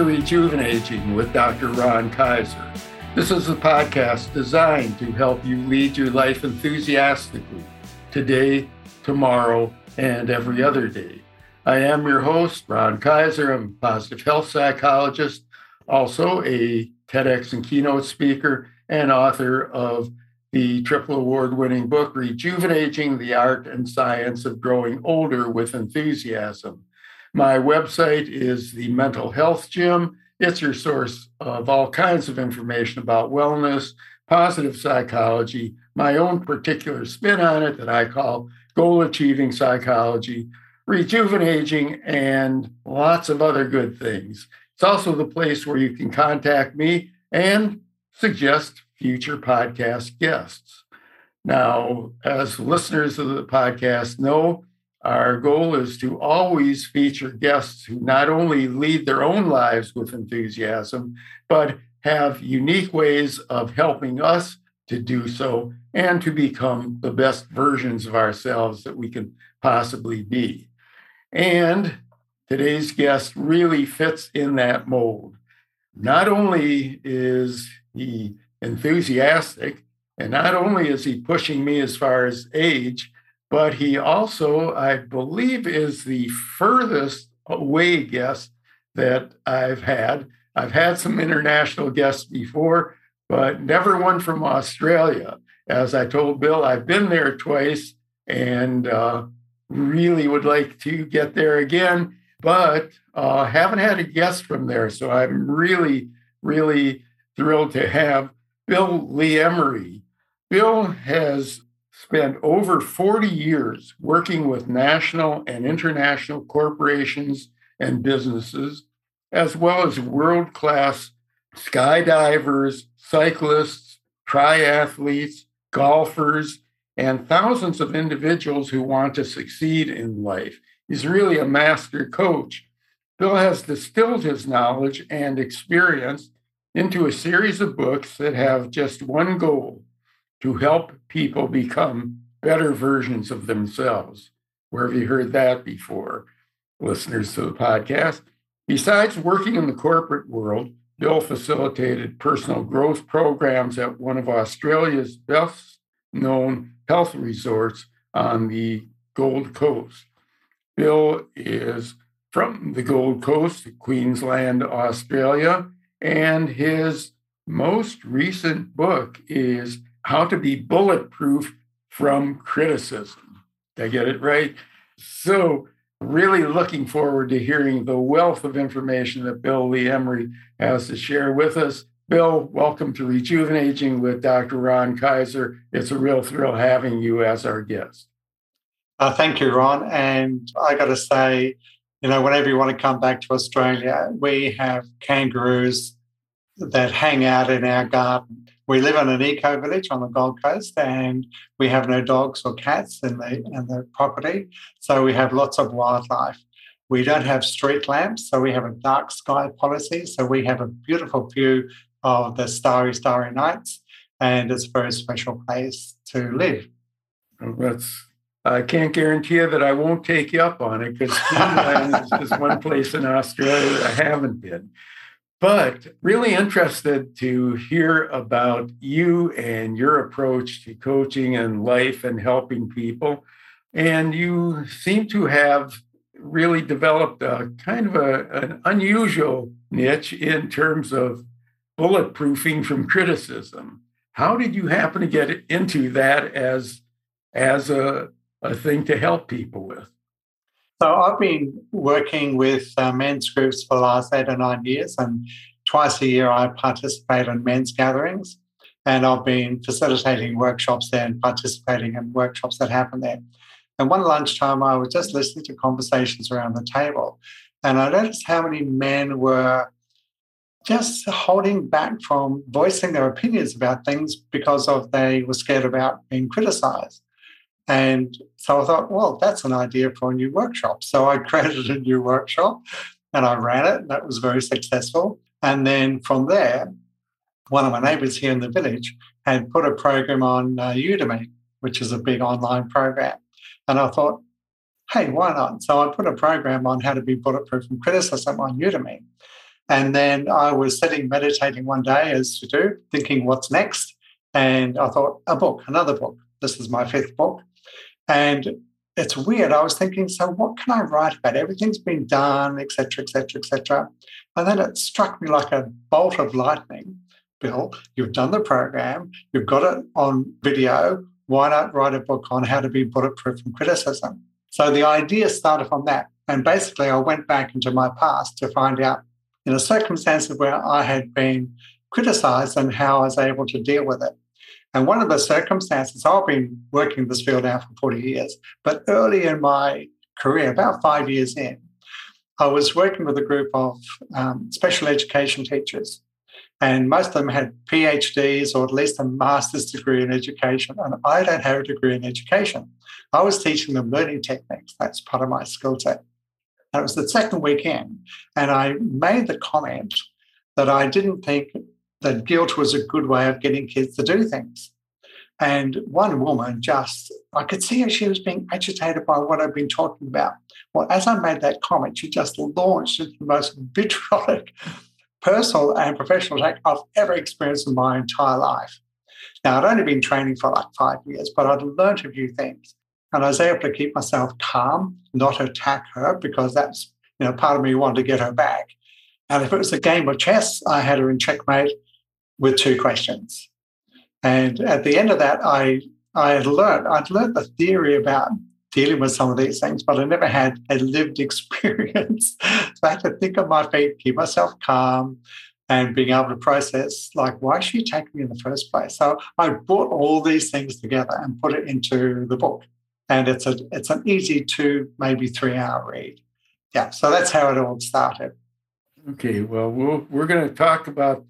To Rejuvenating with Dr. Ron Kaiser. This is a podcast designed to help you lead your life enthusiastically today, tomorrow, and every other day. I am your host, Ron Kaiser. I'm a positive health psychologist, also a TEDx and keynote speaker, and author of the triple award winning book, Rejuvenating the Art and Science of Growing Older with Enthusiasm. My website is the Mental Health Gym. It's your source of all kinds of information about wellness, positive psychology, my own particular spin on it that I call goal achieving psychology, rejuvenating, and lots of other good things. It's also the place where you can contact me and suggest future podcast guests. Now, as listeners of the podcast know, our goal is to always feature guests who not only lead their own lives with enthusiasm, but have unique ways of helping us to do so and to become the best versions of ourselves that we can possibly be. And today's guest really fits in that mold. Not only is he enthusiastic, and not only is he pushing me as far as age, but he also, I believe, is the furthest away guest that I've had. I've had some international guests before, but never one from Australia. As I told Bill, I've been there twice and uh, really would like to get there again, but uh, haven't had a guest from there. So I'm really, really thrilled to have Bill Lee Emery. Bill has spent over 40 years working with national and international corporations and businesses, as well as world class skydivers, cyclists, triathletes, golfers, and thousands of individuals who want to succeed in life. He's really a master coach. Bill has distilled his knowledge and experience into a series of books that have just one goal to help people become better versions of themselves. Where have you heard that before, listeners to the podcast? Besides working in the corporate world, Bill facilitated personal growth programs at one of Australia's best known health resorts on the Gold Coast. Bill is from the Gold Coast, Queensland, Australia, and his most recent book is how to be bulletproof from criticism. Did I get it right? So, really looking forward to hearing the wealth of information that Bill Lee Emery has to share with us. Bill, welcome to Rejuvenating with Dr. Ron Kaiser. It's a real thrill having you as our guest. Uh, thank you, Ron. And I got to say, you know, whenever you want to come back to Australia, we have kangaroos that hang out in our garden we live in an eco village on the Gold Coast, and we have no dogs or cats in the in the property, so we have lots of wildlife. We don't have street lamps, so we have a dark sky policy. So we have a beautiful view of the starry, starry nights, and it's a very special place to live. That's I can't guarantee you that I won't take you up on it because Queensland is one place in Australia that I haven't been but really interested to hear about you and your approach to coaching and life and helping people. And you seem to have really developed a kind of a, an unusual niche in terms of bulletproofing from criticism. How did you happen to get into that as, as a, a thing to help people with? So I've been working with uh, men's groups for the last eight or nine years, and twice a year I participate in men's gatherings, and I've been facilitating workshops there and participating in workshops that happen there. And one lunchtime, I was just listening to conversations around the table, and I noticed how many men were just holding back from voicing their opinions about things because of they were scared about being criticized. And so I thought, well, that's an idea for a new workshop. So I created a new workshop and I ran it. That was very successful. And then from there, one of my neighbors here in the village had put a program on uh, Udemy, which is a big online program. And I thought, hey, why not? So I put a program on how to be bulletproof from criticism on Udemy. And then I was sitting meditating one day, as you do, thinking, what's next? And I thought, a book, another book. This is my fifth book. And it's weird. I was thinking, so what can I write about? Everything's been done, etc., etc., etc. And then it struck me like a bolt of lightning. Bill, you've done the program, you've got it on video. Why not write a book on how to be bulletproof from criticism? So the idea started from that. And basically, I went back into my past to find out, in a circumstances where I had been criticized and how I was able to deal with it. And one of the circumstances, I've been working in this field now for 40 years, but early in my career, about five years in, I was working with a group of um, special education teachers. And most of them had PhDs or at least a master's degree in education. And I don't have a degree in education. I was teaching them learning techniques. That's part of my skill set. And it was the second weekend. And I made the comment that I didn't think that guilt was a good way of getting kids to do things. And one woman just, I could see her, she was being agitated by what I'd been talking about. Well, as I made that comment, she just launched into the most vitriolic personal and professional attack I've ever experienced in my entire life. Now, I'd only been training for like five years, but I'd learned a few things. And I was able to keep myself calm, not attack her, because that's, you know, part of me wanted to get her back. And if it was a game of chess, I had her in checkmate with two questions. And at the end of that, I I had learned I'd learned the theory about dealing with some of these things, but I never had a lived experience. so I had to think on my feet, keep myself calm, and being able to process like why should she take me in the first place. So I brought all these things together and put it into the book. And it's a it's an easy two, maybe three hour read. Yeah. So that's how it all started. Okay. Well, we'll we're going to talk about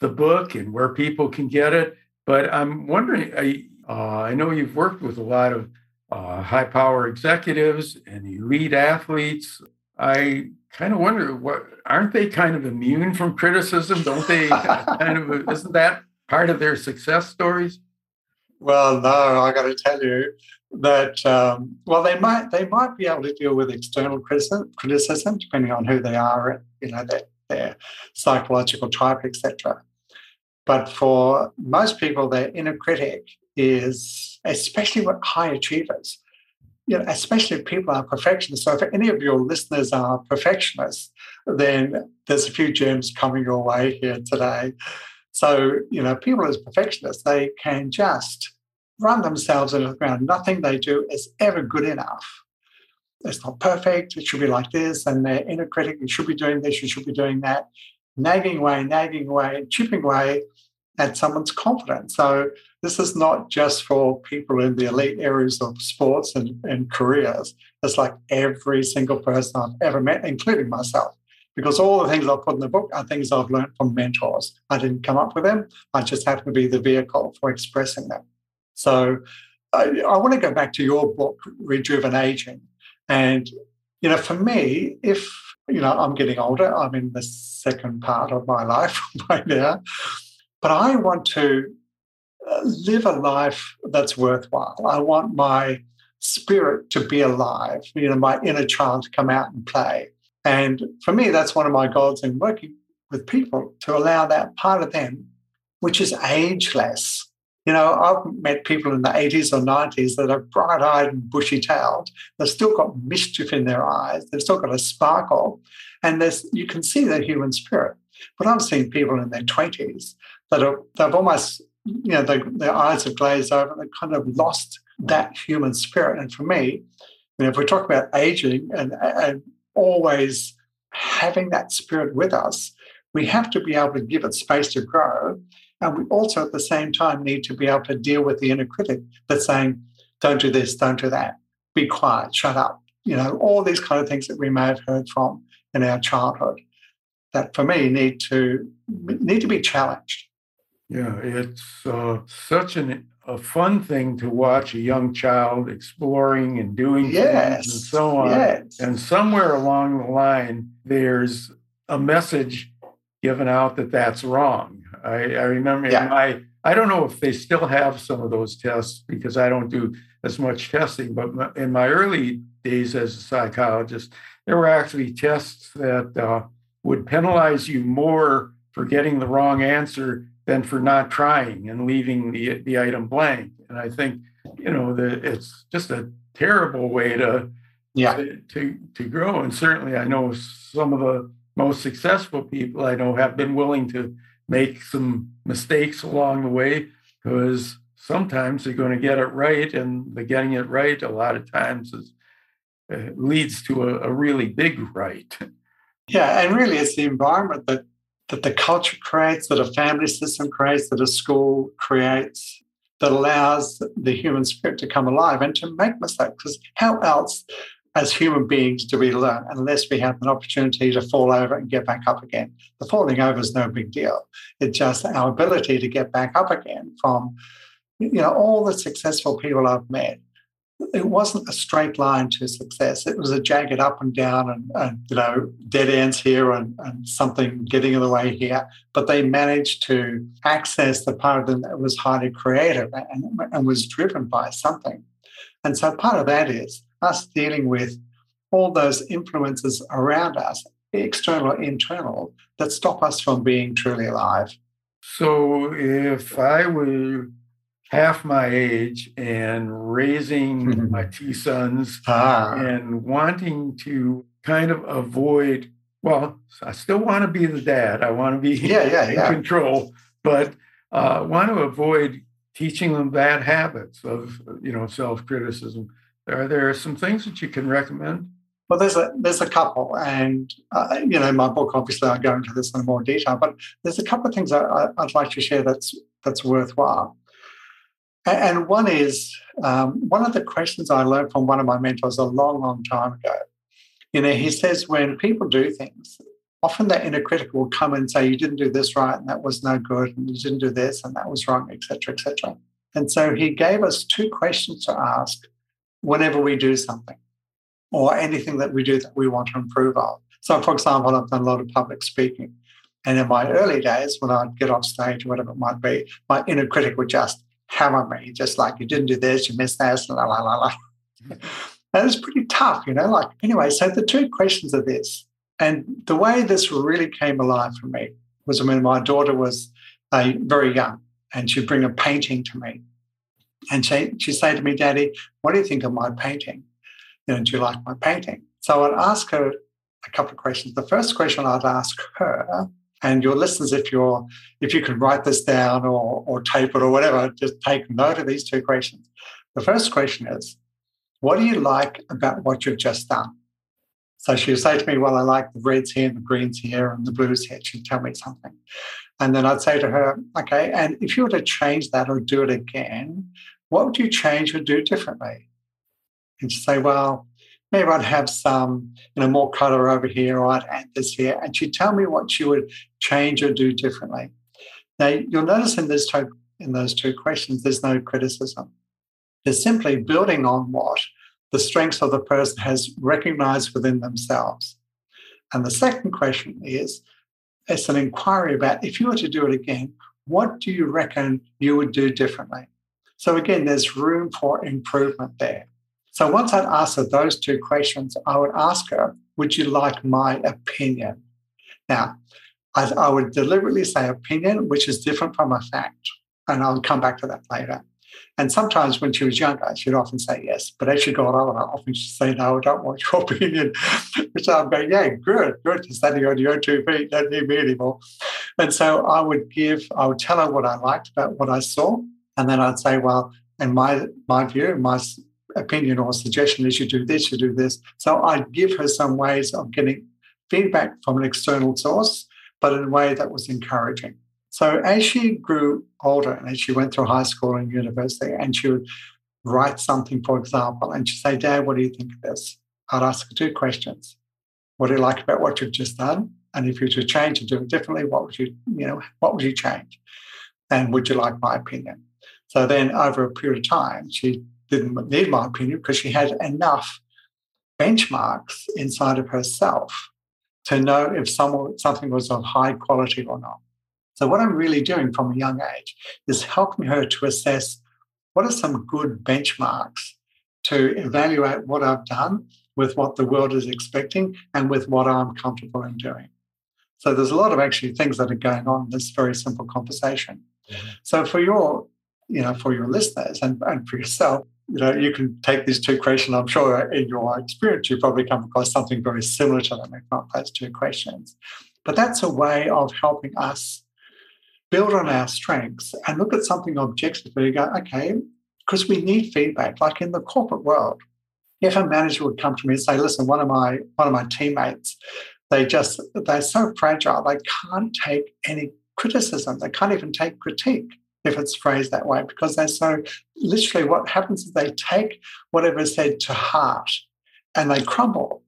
the book and where people can get it. But I'm wondering, I, uh, I know you've worked with a lot of uh, high power executives and elite athletes. I kind of wonder what aren't they kind of immune from criticism? Don't they kind of isn't that part of their success stories? Well, no, I got to tell you that um, well, they might they might be able to deal with external criticism, criticism depending on who they are, you know, their, their psychological type, etc. But for most people, their inner critic is, especially with high achievers, you know, especially if people are perfectionists. So if any of your listeners are perfectionists, then there's a few gems coming your way here today. So, you know, people as perfectionists, they can just run themselves into the ground. Nothing they do is ever good enough. It's not perfect. It should be like this. And their inner critic, you should be doing this, you should be doing that nagging away, nagging away, chipping away at someone's confidence. So this is not just for people in the elite areas of sports and, and careers. It's like every single person I've ever met, including myself. Because all the things I've put in the book are things I've learned from mentors. I didn't come up with them. I just happen to be the vehicle for expressing them. So I, I want to go back to your book, Rejuvenating. And, you know, for me, if you know, I'm getting older. I'm in the second part of my life right now. But I want to uh, live a life that's worthwhile. I want my spirit to be alive, you know, my inner child to come out and play. And for me, that's one of my goals in working with people to allow that part of them, which is ageless, you know, I've met people in the 80s or 90s that are bright eyed and bushy tailed. They've still got mischief in their eyes, they've still got a sparkle, and you can see their human spirit. But I've seen people in their 20s that are, they've almost, you know, they, their eyes have glazed over, they've kind of lost that human spirit. And for me, you know, if we talk about aging and, and always having that spirit with us, we have to be able to give it space to grow and we also at the same time need to be able to deal with the inner critic that's saying, don't do this, don't do that, be quiet, shut up. You know, all these kind of things that we may have heard from in our childhood that for me need to need to be challenged. Yeah, it's uh, such an, a fun thing to watch a young child exploring and doing yes, things and so on. Yes. And somewhere along the line, there's a message given out that that's wrong. I, I remember yeah. my, I don't know if they still have some of those tests because I don't do as much testing, but in my early days as a psychologist, there were actually tests that uh, would penalize you more for getting the wrong answer than for not trying and leaving the, the item blank. And I think, you know, the, it's just a terrible way to, yeah. to, to, to grow. And certainly I know some of the most successful people I know have been willing to make some mistakes along the way because sometimes you're going to get it right and the getting it right a lot of times is uh, leads to a, a really big right. Yeah and really it's the environment that that the culture creates that a family system creates that a school creates that allows the human spirit to come alive and to make mistakes because how else as human beings do we learn unless we have an opportunity to fall over and get back up again the falling over is no big deal it's just our ability to get back up again from you know, all the successful people I've met, it wasn't a straight line to success. It was a jagged up and down and, and you know, dead ends here and, and, something getting in the way here. But they managed to access the part of them that was highly creative and, and was driven by something. And so part of that is us dealing with all those influences around us, external or internal, that stop us from being truly alive. So if I were half my age and raising mm-hmm. my two sons ah. and wanting to kind of avoid well i still want to be the dad i want to be yeah, yeah, in yeah. control but uh, want to avoid teaching them bad habits of you know self-criticism are there some things that you can recommend well, there's a there's a couple, and uh, you know, my book obviously I go into this in more detail, but there's a couple of things I, would like to share that's that's worthwhile. And one is um, one of the questions I learned from one of my mentors a long, long time ago. You know, he says when people do things, often that inner critic will come and say, "You didn't do this right, and that was no good, and you didn't do this, and that was wrong, etc., etc." And so he gave us two questions to ask whenever we do something or anything that we do that we want to improve on. So, for example, I've done a lot of public speaking. And in my early days, when I'd get off stage or whatever it might be, my inner critic would just hammer me, just like you didn't do this, you missed this, la la la la. and it's pretty tough, you know. Like anyway, so the two questions are this, and the way this really came alive for me was when my daughter was uh, very young, and she'd bring a painting to me, and she she'd say to me, "Daddy, what do you think of my painting? You know, do you like my painting?" So I'd ask her a couple of questions. The first question I'd ask her and your listeners, if you're if you can write this down or or tape it or whatever, just take note of these two questions. The first question is, what do you like about what you've just done? So she'll say to me, Well, I like the reds here and the greens here and the blues here. She'd tell me something. And then I'd say to her, Okay, and if you were to change that or do it again, what would you change or do differently? And she'd say, Well, maybe I'd have some, you know, more color over here, or I'd add this here. And she'd tell me what she would change or do differently. Now, you'll notice in this two, in those two questions, there's no criticism. There's simply building on what the strengths of the person has recognized within themselves. And the second question is it's an inquiry about if you were to do it again, what do you reckon you would do differently? So again, there's room for improvement there. So once I'd answered those two questions, I would ask her, Would you like my opinion? Now, I, I would deliberately say opinion, which is different from a fact. And I'll come back to that later. And sometimes when she was younger, she'd often say yes. But as she got older, I often she'd say, No, I don't want your opinion. Which I'm going, Yeah, good, good. You're standing on your two feet, don't need me anymore. And so I would give, I would tell her what I liked about what I saw. And then I'd say, Well, in my my view, my opinion or suggestion is you do this, you do this. So I'd give her some ways of getting feedback from an external source, but in a way that was encouraging. So as she grew older and as she went through high school and university, and she would write something, for example, and she'd say, Dad, what do you think of this? I'd ask her two questions. What do you like about what you've just done? And if you were to change and do it differently, what would you, you know, what would you change? And would you like my opinion? So then over a period of time, she didn't need my opinion because she had enough benchmarks inside of herself to know if someone, something was of high quality or not. So, what I'm really doing from a young age is helping her to assess what are some good benchmarks to evaluate what I've done with what the world is expecting and with what I'm comfortable in doing. So there's a lot of actually things that are going on in this very simple conversation. Mm-hmm. So for your, you know, for your listeners and, and for yourself, you know, you can take these two questions. I'm sure in your experience, you probably come across something very similar to them, if not those two questions. But that's a way of helping us build on our strengths and look at something objectively go, okay, because we need feedback. Like in the corporate world, if a manager would come to me and say, listen, one of my one of my teammates, they just they're so fragile, they can't take any criticism, they can't even take critique if it's phrased that way, because they're so literally what happens is they take whatever is said to heart and they crumble.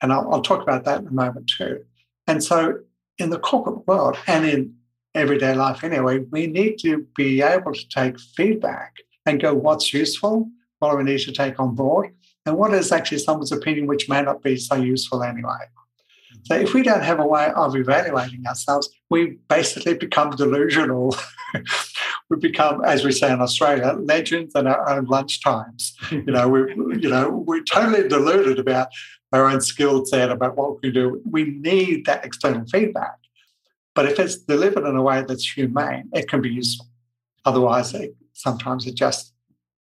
And I'll, I'll talk about that in a moment too. And so in the corporate world and in everyday life anyway, we need to be able to take feedback and go, what's useful? What do we need to take on board? And what is actually someone's opinion which may not be so useful anyway? So if we don't have a way of evaluating ourselves, we basically become delusional. we become, as we say in Australia, legends in our own lunchtimes. You know, we you know we're totally deluded about our own skill set, about what we do. We need that external feedback. But if it's delivered in a way that's humane, it can be useful. Otherwise, it, sometimes it just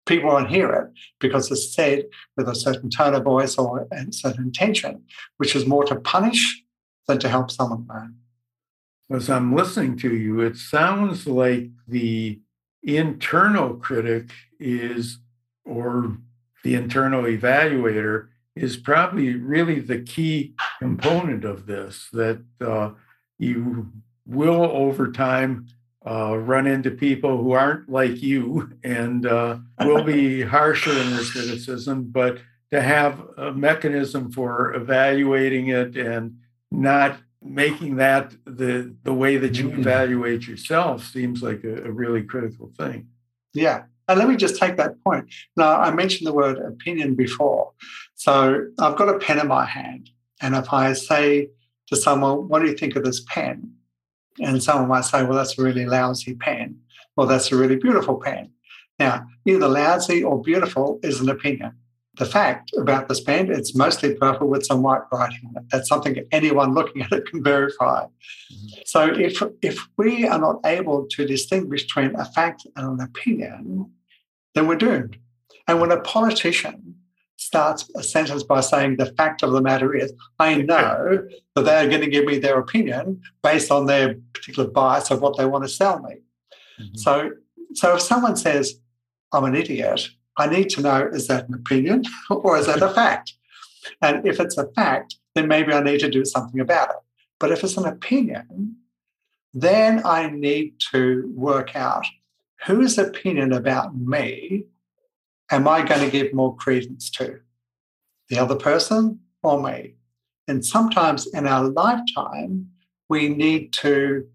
people won't hear it because it's said with a certain tone of voice or a certain intention, which is more to punish than to help someone learn. As I'm listening to you, it sounds like the internal critic is, or the internal evaluator is probably really the key component of this, that uh, you will over time uh, run into people who aren't like you and uh, will be harsher in their criticism, but to have a mechanism for evaluating it and not making that the the way that you mm-hmm. evaluate yourself seems like a, a really critical thing. Yeah. And let me just take that point. Now, I mentioned the word opinion before. So I've got a pen in my hand. And if I say to someone, What do you think of this pen? And someone might say, well, that's a really lousy pen, or that's a really beautiful pen. Now, either lousy or beautiful is an opinion. The fact about this pen, it's mostly purple with some white writing on it. That's something anyone looking at it can verify. Mm-hmm. So if if we are not able to distinguish between a fact and an opinion, then we're doomed. And when a politician starts a sentence by saying the fact of the matter is I know that they're going to give me their opinion based on their particular bias of what they want to sell me. Mm-hmm. So so if someone says I'm an idiot, I need to know is that an opinion or is that a fact? And if it's a fact, then maybe I need to do something about it. But if it's an opinion, then I need to work out whose opinion about me am I going to give more credence to? The other person or me? And sometimes in our lifetime, we need to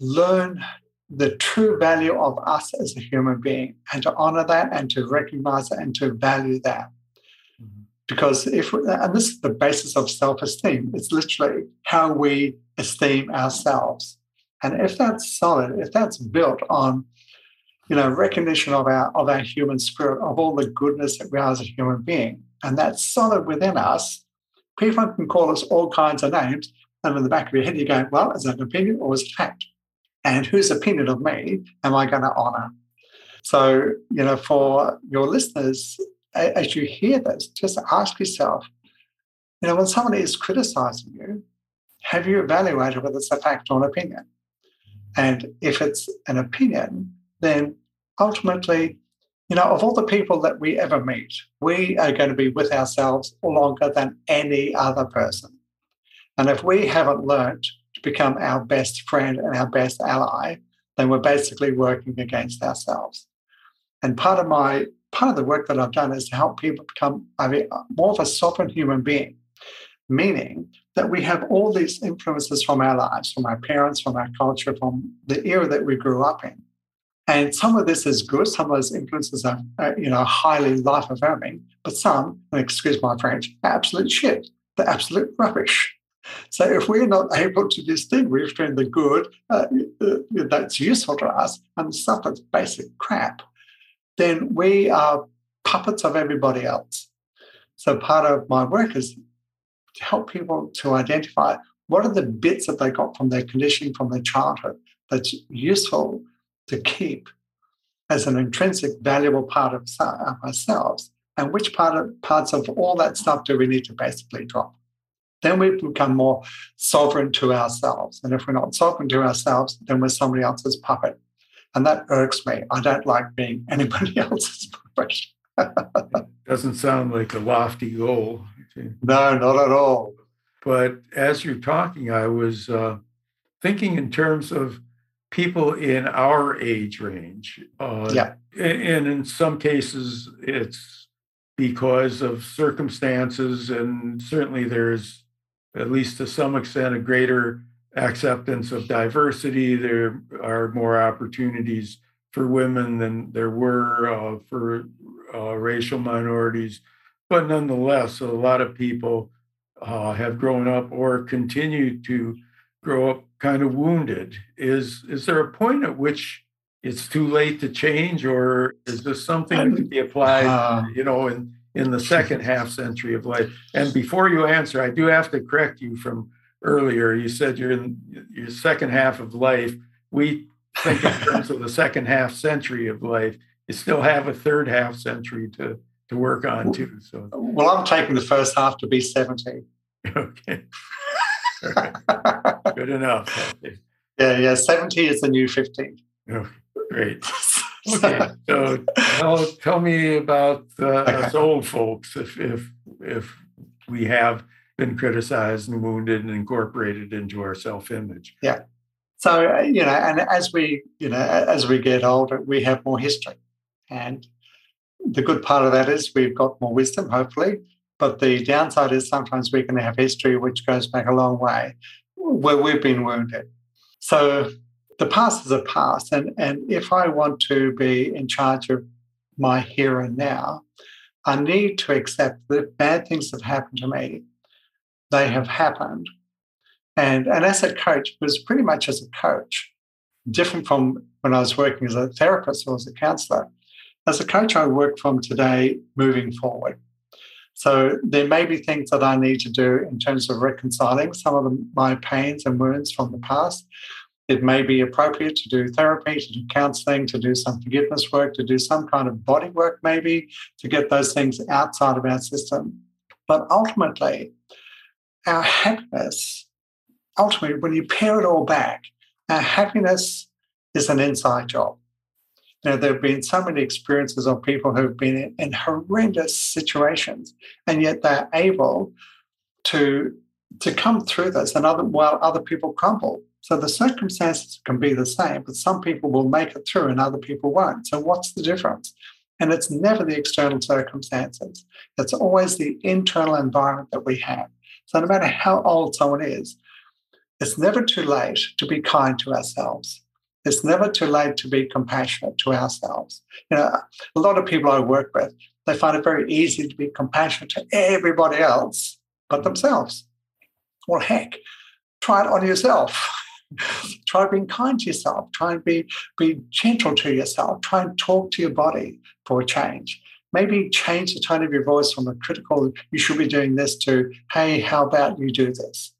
learn the true value of us as a human being and to honor that and to recognize it and to value that. Mm-hmm. Because if, and this is the basis of self esteem, it's literally how we esteem ourselves. And if that's solid, if that's built on you know, recognition of our of our human spirit, of all the goodness that we are as a human being, and that's solid within us. People can call us all kinds of names, and in the back of your head, you're going, "Well, is that an opinion or is it fact?" And whose opinion of me am I going to honor? So, you know, for your listeners, as you hear this, just ask yourself, you know, when someone is criticizing you, have you evaluated whether it's a fact or an opinion? And if it's an opinion, then ultimately, you know, of all the people that we ever meet, we are going to be with ourselves longer than any other person. And if we haven't learned to become our best friend and our best ally, then we're basically working against ourselves. And part of my part of the work that I've done is to help people become more of a sovereign human being, meaning that we have all these influences from our lives, from our parents, from our culture, from the era that we grew up in. And some of this is good. Some of those influences are, you know, highly life affirming, but some, excuse my French, absolute shit. They're absolute rubbish. So if we're not able to distinguish between the good uh, uh, that's useful to us and stuff that's basic crap, then we are puppets of everybody else. So part of my work is to help people to identify what are the bits that they got from their conditioning from their childhood that's useful to keep as an intrinsic valuable part of, of ourselves and which part of, parts of all that stuff do we need to basically drop then we become more sovereign to ourselves. And if we're not sovereign to ourselves then we're somebody else's puppet. And that irks me. I don't like being anybody else's puppet. Doesn't sound like a lofty goal no not at all. But as you're talking i was uh, thinking in terms of people in our age range. Uh, yeah. And in some cases, it's because of circumstances, and certainly there's, at least to some extent, a greater acceptance of diversity. There are more opportunities for women than there were uh, for uh, racial minorities. But nonetheless, a lot of people uh, have grown up or continue to grow up kind of wounded. Is is there a point at which it's too late to change, or is this something that can be applied, uh, you know, in in the second half century of life? And before you answer, I do have to correct you from earlier. You said you're in your second half of life. We think in terms of the second half century of life. You still have a third half century to to work on too. So well, I'm taking the first half to be 70. Okay. Good enough. Yeah, yeah. 70 is the new 15. Oh, great. Okay, so tell, tell me about uh, us old folks if, if, if we have been criticized and wounded and incorporated into our self image. Yeah. So, uh, you know, and as we, you know, as we get older, we have more history. And the good part of that is we've got more wisdom, hopefully, but the downside is sometimes we can have history which goes back a long way where we've been wounded. So the past is a past. And, and if I want to be in charge of my here and now, I need to accept that bad things have happened to me. They have happened. And, and as a coach, was pretty much as a coach, different from when I was working as a therapist or as a counselor. As a coach, I work from today moving forward. So there may be things that I need to do in terms of reconciling some of the, my pains and wounds from the past. It may be appropriate to do therapy, to do counseling, to do some forgiveness work, to do some kind of body work, maybe to get those things outside of our system. But ultimately, our happiness, ultimately, when you pare it all back, our happiness is an inside job. Now, there have been so many experiences of people who've been in, in horrendous situations, and yet they're able to to come through this, and other while other people crumble. So the circumstances can be the same, but some people will make it through and other people won't. So what's the difference? And it's never the external circumstances. It's always the internal environment that we have. So no matter how old someone is, it's never too late to be kind to ourselves. It's never too late to be compassionate to ourselves. You know, a lot of people I work with, they find it very easy to be compassionate to everybody else but themselves. Well, heck, try it on yourself. try being kind to yourself. Try and be, be gentle to yourself. Try and talk to your body for a change. Maybe change the tone of your voice from a critical, you should be doing this to, hey, how about you do this?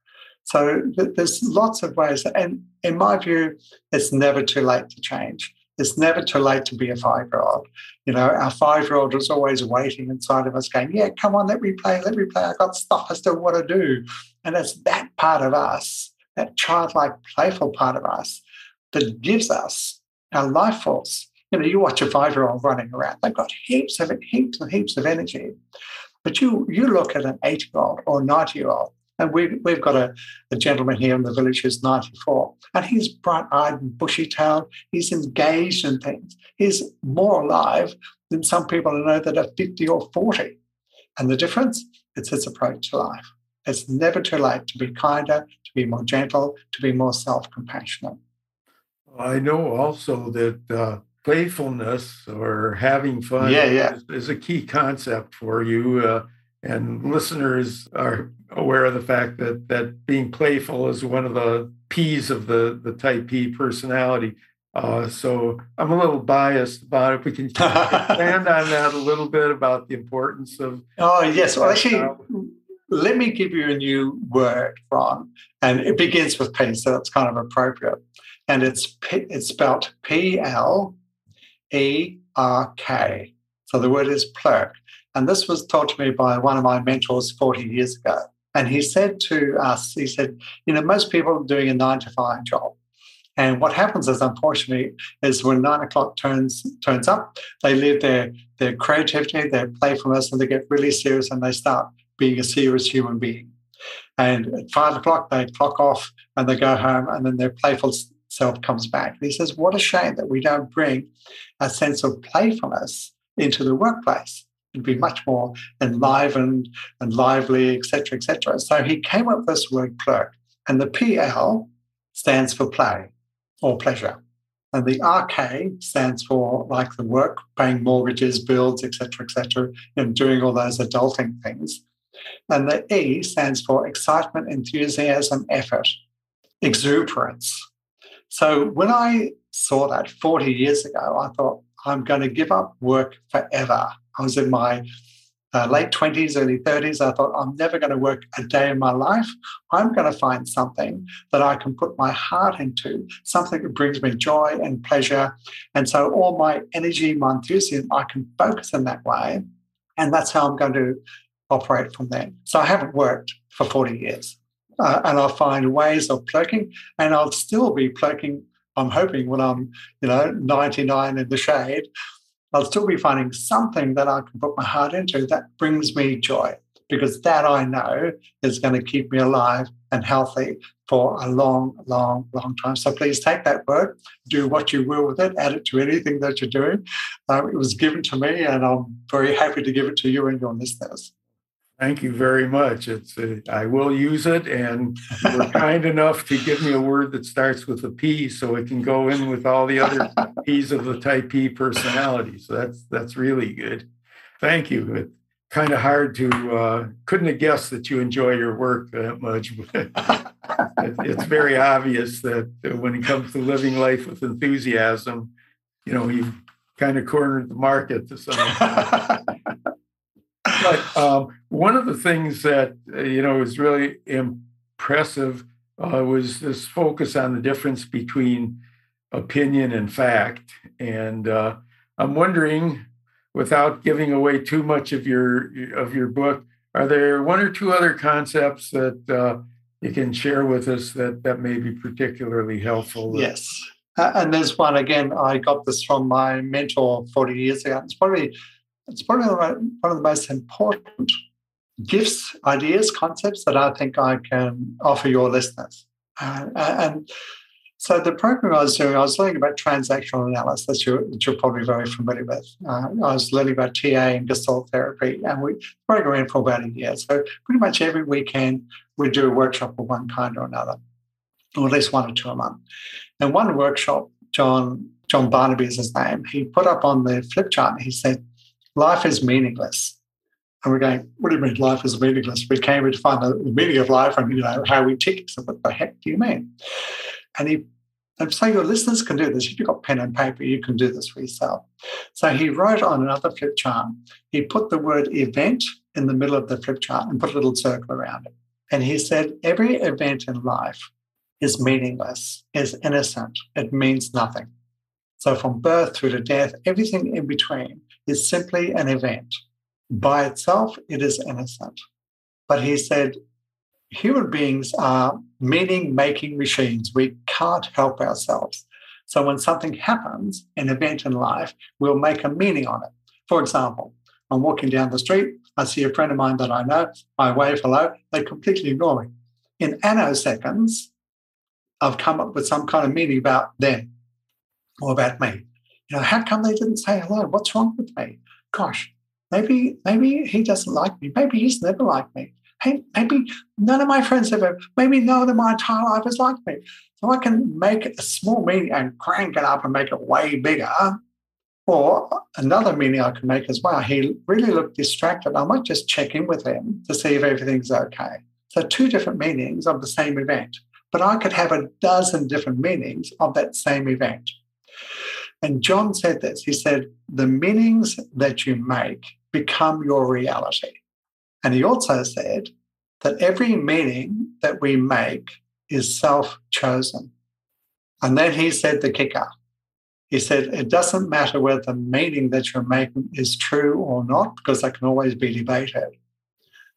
So there's lots of ways. And in my view, it's never too late to change. It's never too late to be a five year old. You know, our five year old is always waiting inside of us, going, Yeah, come on, let me play, let me play. I got stuff I still want to do. And it's that part of us, that childlike, playful part of us, that gives us our life force. You know, you watch a five year old running around, they've got heaps of heaps and heaps of energy. But you you look at an eight year old or 90 year old, and we, we've got a, a gentleman here in the village who's 94, and he's bright eyed and bushy tailed. He's engaged in things. He's more alive than some people I know that are 50 or 40. And the difference? It's his approach to life. It's never too late to be kinder, to be more gentle, to be more self compassionate. I know also that uh, playfulness or having fun yeah, yeah. Is, is, a key concept for you. Uh, and listeners are aware of the fact that that being playful is one of the P's of the the type P personality. Uh, so I'm a little biased about it. We can expand on that a little bit about the importance of. Oh yes, well actually, let me give you a new word, Ron, and it begins with P, so it's kind of appropriate. And it's P, it's spelled P L E R K. So the word is plerk. And this was taught to me by one of my mentors 40 years ago. And he said to us, he said, you know, most people are doing a nine to five job. And what happens is, unfortunately, is when nine o'clock turns turns up, they leave their their creativity, their playfulness, and they get really serious and they start being a serious human being. And at five o'clock, they clock off and they go home, and then their playful self comes back. And he says, What a shame that we don't bring a sense of playfulness into the workplace. It'd be much more enlivened and lively, etc., etc. So he came up with this word plerk, and the PL stands for play or pleasure. And the RK stands for like the work, paying mortgages, bills, etc., etc., and doing all those adulting things. And the E stands for excitement, enthusiasm, effort, exuberance. So when I saw that 40 years ago, I thought, I'm going to give up work forever. I was in my uh, late 20s, early 30s, I thought, I'm never going to work a day in my life. I'm going to find something that I can put my heart into, something that brings me joy and pleasure. And so all my energy, my enthusiasm, I can focus in that way. And that's how I'm going to operate from that. So I haven't worked for 40 years. Uh, and I'll find ways of plerking, and I'll still be plerking. I'm hoping when I'm, you know, 99 in the shade, I'll still be finding something that I can put my heart into that brings me joy because that I know is going to keep me alive and healthy for a long, long, long time. So please take that word, do what you will with it, add it to anything that you're doing. Um, it was given to me, and I'm very happy to give it to you and your listeners. Thank you very much. It's uh, I will use it, and you're kind enough to give me a word that starts with a P, so it can go in with all the other P's of the Type P personality. So that's that's really good. Thank you. It's kind of hard to uh, couldn't have guessed that you enjoy your work that much. But it's very obvious that when it comes to living life with enthusiasm, you know, you've kind of cornered the market to some um, one of the things that you know was really impressive uh, was this focus on the difference between opinion and fact. And uh, I'm wondering, without giving away too much of your of your book, are there one or two other concepts that uh, you can share with us that that may be particularly helpful? Yes. And there's one again. I got this from my mentor 40 years ago. It's probably it's probably one of the most important gifts, ideas, concepts that I think I can offer your listeners. Uh, and so the program I was doing, I was learning about transactional analysis you're, you're probably very familiar with. Uh, I was learning about TA and Gestalt therapy, and we program in for about a year. So pretty much every weekend we do a workshop of one kind or another, or at least one or two a month. And one workshop, John John Barnaby is his name. He put up on the flip chart. He said, life is meaningless. And we're going, what do you mean life is meaningless? We came here to find the meaning of life and you know how we tick. So what the heck do you mean? And he and so your listeners can do this. If you've got pen and paper, you can do this for yourself. So he wrote on another flip chart, he put the word event in the middle of the flip chart and put a little circle around it. And he said, every event in life is meaningless, is innocent, it means nothing. So from birth through to death, everything in between is simply an event. By itself, it is innocent. But he said, human beings are meaning making machines. We can't help ourselves. So when something happens, an event in life, we'll make a meaning on it. For example, I'm walking down the street, I see a friend of mine that I know, I wave hello, they completely ignore me. In nanoseconds, I've come up with some kind of meaning about them or about me. You know, how come they didn't say hello? What's wrong with me? Gosh, maybe maybe he doesn't like me. Maybe he's never liked me. Hey, maybe none of my friends have ever. Maybe none of my entire life has liked me. So I can make a small meaning and crank it up and make it way bigger. Or another meaning I can make as well. He really looked distracted. I might just check in with him to see if everything's okay. So two different meanings of the same event. But I could have a dozen different meanings of that same event. And John said this he said, the meanings that you make become your reality. And he also said, that every meaning that we make is self chosen. And then he said the kicker. He said, it doesn't matter whether the meaning that you're making is true or not, because that can always be debated.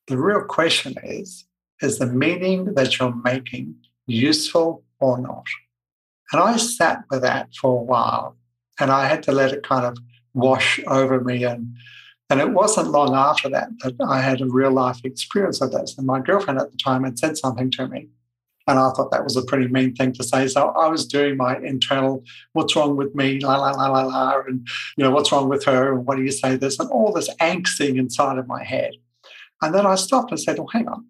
The real question is, is the meaning that you're making useful or not? And I sat with that for a while and I had to let it kind of wash over me. And, and it wasn't long after that that I had a real life experience of this. And my girlfriend at the time had said something to me. And I thought that was a pretty mean thing to say. So I was doing my internal, what's wrong with me, la, la, la, la, la, and, you know, what's wrong with her, and what do you say this, and all this angsting inside of my head. And then I stopped and said, well, hang on.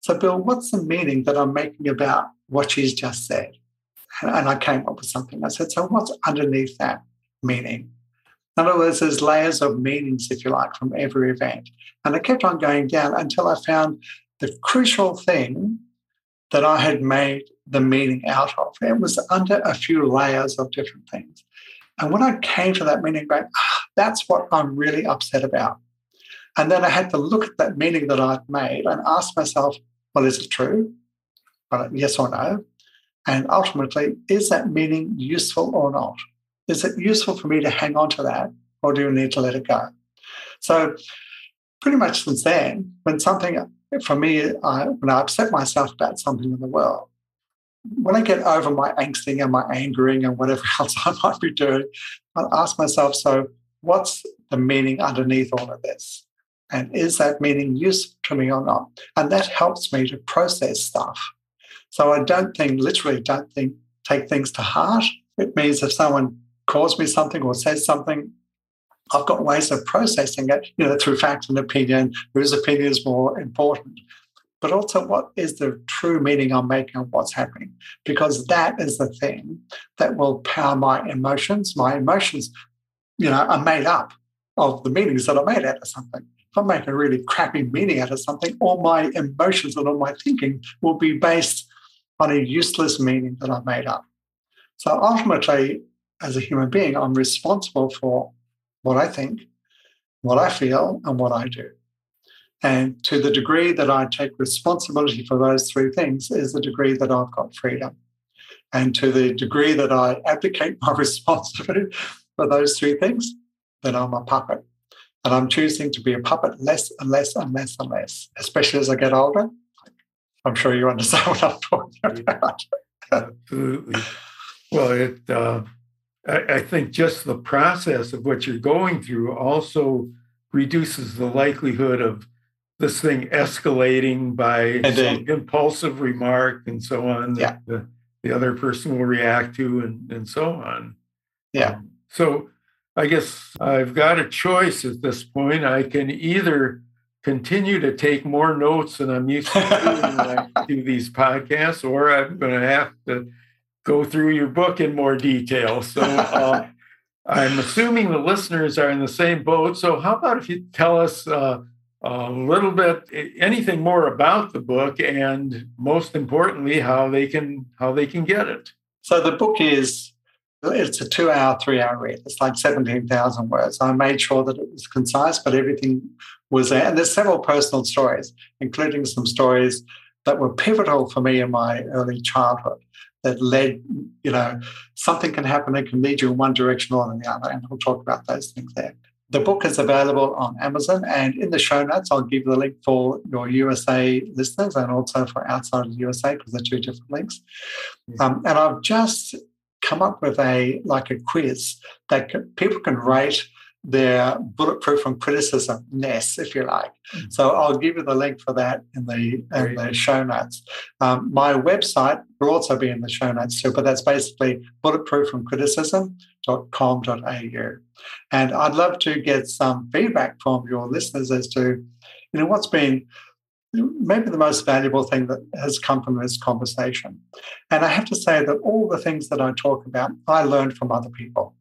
So, Bill, what's the meaning that I'm making about what she's just said? And I came up with something. I said, so what's underneath that meaning? In other words, there's layers of meanings, if you like, from every event. And I kept on going down until I found the crucial thing that I had made the meaning out of. It was under a few layers of different things. And when I came to that meaning, going, ah, that's what I'm really upset about. And then I had to look at that meaning that I'd made and ask myself, well, is it true? Well, yes or no? And ultimately, is that meaning useful or not? Is it useful for me to hang on to that or do I need to let it go? So, pretty much since then, when something for me, I, when I upset myself about something in the world, when I get over my angsting and my angering and whatever else I might be doing, I ask myself, so what's the meaning underneath all of this? And is that meaning useful to me or not? And that helps me to process stuff. So I don't think, literally, don't think, take things to heart. It means if someone calls me something or says something, I've got ways of processing it, you know, through fact and opinion, whose opinion is more important. But also, what is the true meaning I'm making of what's happening? Because that is the thing that will power my emotions. My emotions, you know, are made up of the meanings that I made out of something. If I make a really crappy meaning out of something, all my emotions and all my thinking will be based on a useless meaning that I made up. So ultimately, as a human being, I'm responsible for what I think, what I feel, and what I do. And to the degree that I take responsibility for those three things is the degree that I've got freedom. And to the degree that I abdicate my responsibility for those three things, then I'm a puppet. And I'm choosing to be a puppet less and less and less and less, especially as I get older. I'm sure you understand what I'm talking about. Absolutely. Well, it uh, I, think just the process of what you're going through also reduces the likelihood of this thing escalating by some impulsive remark and so on that yeah. the, the other person will react to and, and so on. Yeah. Um, so I guess I've got a choice at this point. I can either continue to take more notes than I'm used to doing when I do these podcasts, or I'm going to have to go through your book in more detail. So uh, I'm assuming the listeners are in the same boat. So how about if you tell us uh, a little bit, anything more about the book, and most importantly, how they can how they can get it. So the book is it's a two-hour, three-hour read. It's like seventeen thousand words. I made sure that it was concise, but everything was there. And there's several personal stories, including some stories that were pivotal for me in my early childhood that led, you know, something can happen that can lead you in one direction or in the other. And we'll talk about those things there. The book is available on Amazon, and in the show notes, I'll give the link for your USA listeners and also for outside of the USA because they're two different links. Um, and I've just come up with a like a quiz that people can rate their bulletproof from criticism ness, if you like. Mm-hmm. So I'll give you the link for that in the in the show notes. Um, my website will also be in the show notes too, but that's basically bulletproof from criticism.com.au. And I'd love to get some feedback from your listeners as to, you know, what's been maybe the most valuable thing that has come from this conversation. And I have to say that all the things that I talk about, I learned from other people.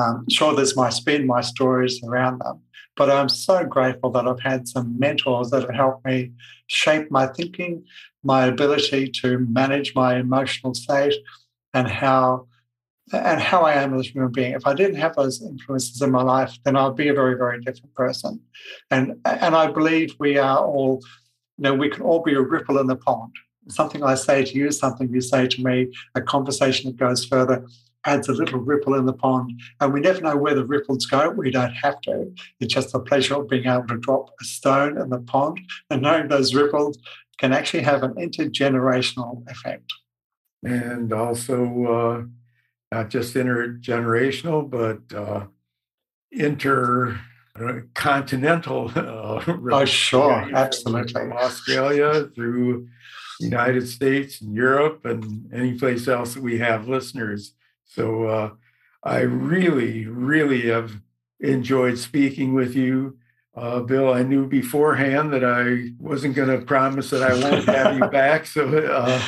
Um, sure, there's my spin, my stories around them, but I'm so grateful that I've had some mentors that have helped me shape my thinking, my ability to manage my emotional state, and how and how I am as a human being. If I didn't have those influences in my life, then I'd be a very, very different person. And and I believe we are all you know, we can all be a ripple in the pond. Something I say to you, something you say to me, a conversation that goes further adds a little ripple in the pond. And we never know where the ripples go. We don't have to. It's just the pleasure of being able to drop a stone in the pond and knowing those ripples can actually have an intergenerational effect. And also, uh, not just intergenerational, but uh, inter continental. Uh, oh, sure, absolutely. From Australia through United States and Europe and any place else that we have listeners. So uh, I really, really have enjoyed speaking with you. Uh, Bill, I knew beforehand that I wasn't going to promise that I won't have you back. So uh,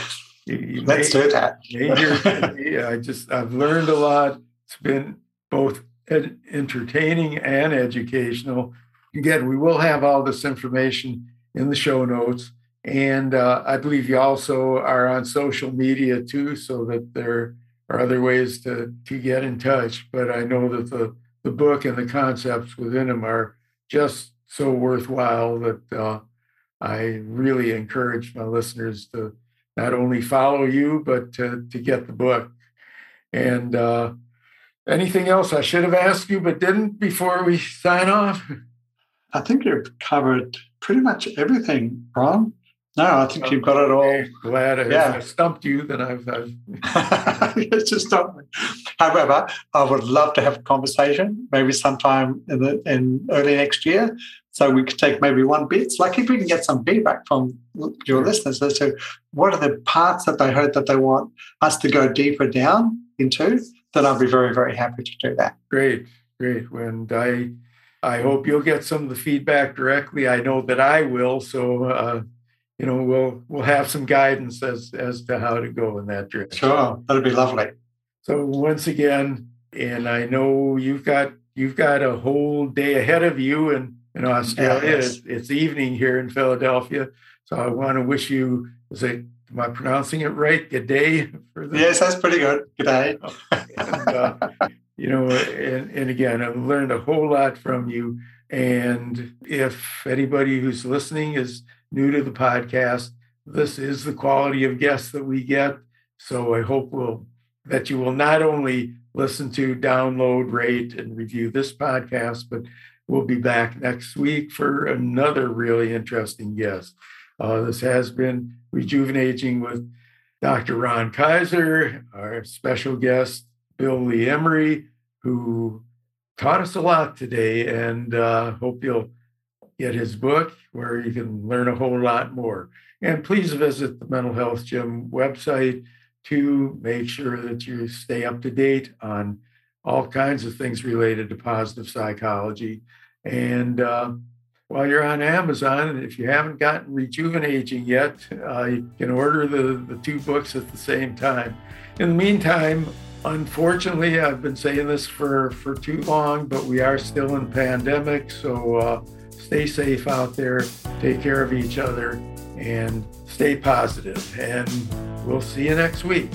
you, you let's made, do that. I just I've learned a lot. It's been both ed- entertaining and educational. Again, we will have all this information in the show notes. And uh, I believe you also are on social media too, so that there are other ways to, to get in touch. But I know that the, the book and the concepts within them are just so worthwhile that uh, I really encourage my listeners to not only follow you, but to, to get the book. And uh, anything else I should have asked you but didn't before we sign off? I think you've covered pretty much everything, Ron. No, I think you've got it all. Glad I, yeah. stumped you. Then I've. I've... it's just stumped me. However, I would love to have a conversation, maybe sometime in the in early next year, so we could take maybe one bit. Like if we can get some feedback from your listeners as to what are the parts that they heard that they want us to go deeper down into, then I'd be very very happy to do that. Great, great. And I, I hope you'll get some of the feedback directly. I know that I will. So. Uh, you know, we'll we'll have some guidance as as to how to go in that direction. Sure, that'd be lovely. So once again, and I know you've got you've got a whole day ahead of you in, in Australia. Yes. It's, it's, evening here in Philadelphia. So I want to wish you is it am I pronouncing it right? Good day for the Yes, that's pretty good. Good day. and, uh, you know, and, and again, I've learned a whole lot from you. And if anybody who's listening is new to the podcast, this is the quality of guests that we get. So I hope we'll, that you will not only listen to, download, rate, and review this podcast, but we'll be back next week for another really interesting guest. Uh, this has been Rejuvenating with Dr. Ron Kaiser, our special guest, Bill Lee Emery, who taught us a lot today, and uh, hope you'll get his book where you can learn a whole lot more. And please visit the Mental Health Gym website to make sure that you stay up to date on all kinds of things related to positive psychology. And uh, while you're on Amazon, if you haven't gotten Rejuvenating yet, uh, you can order the, the two books at the same time. In the meantime, unfortunately, I've been saying this for, for too long, but we are still in pandemic. So uh, stay safe out there, take care of each other, and stay positive. And we'll see you next week.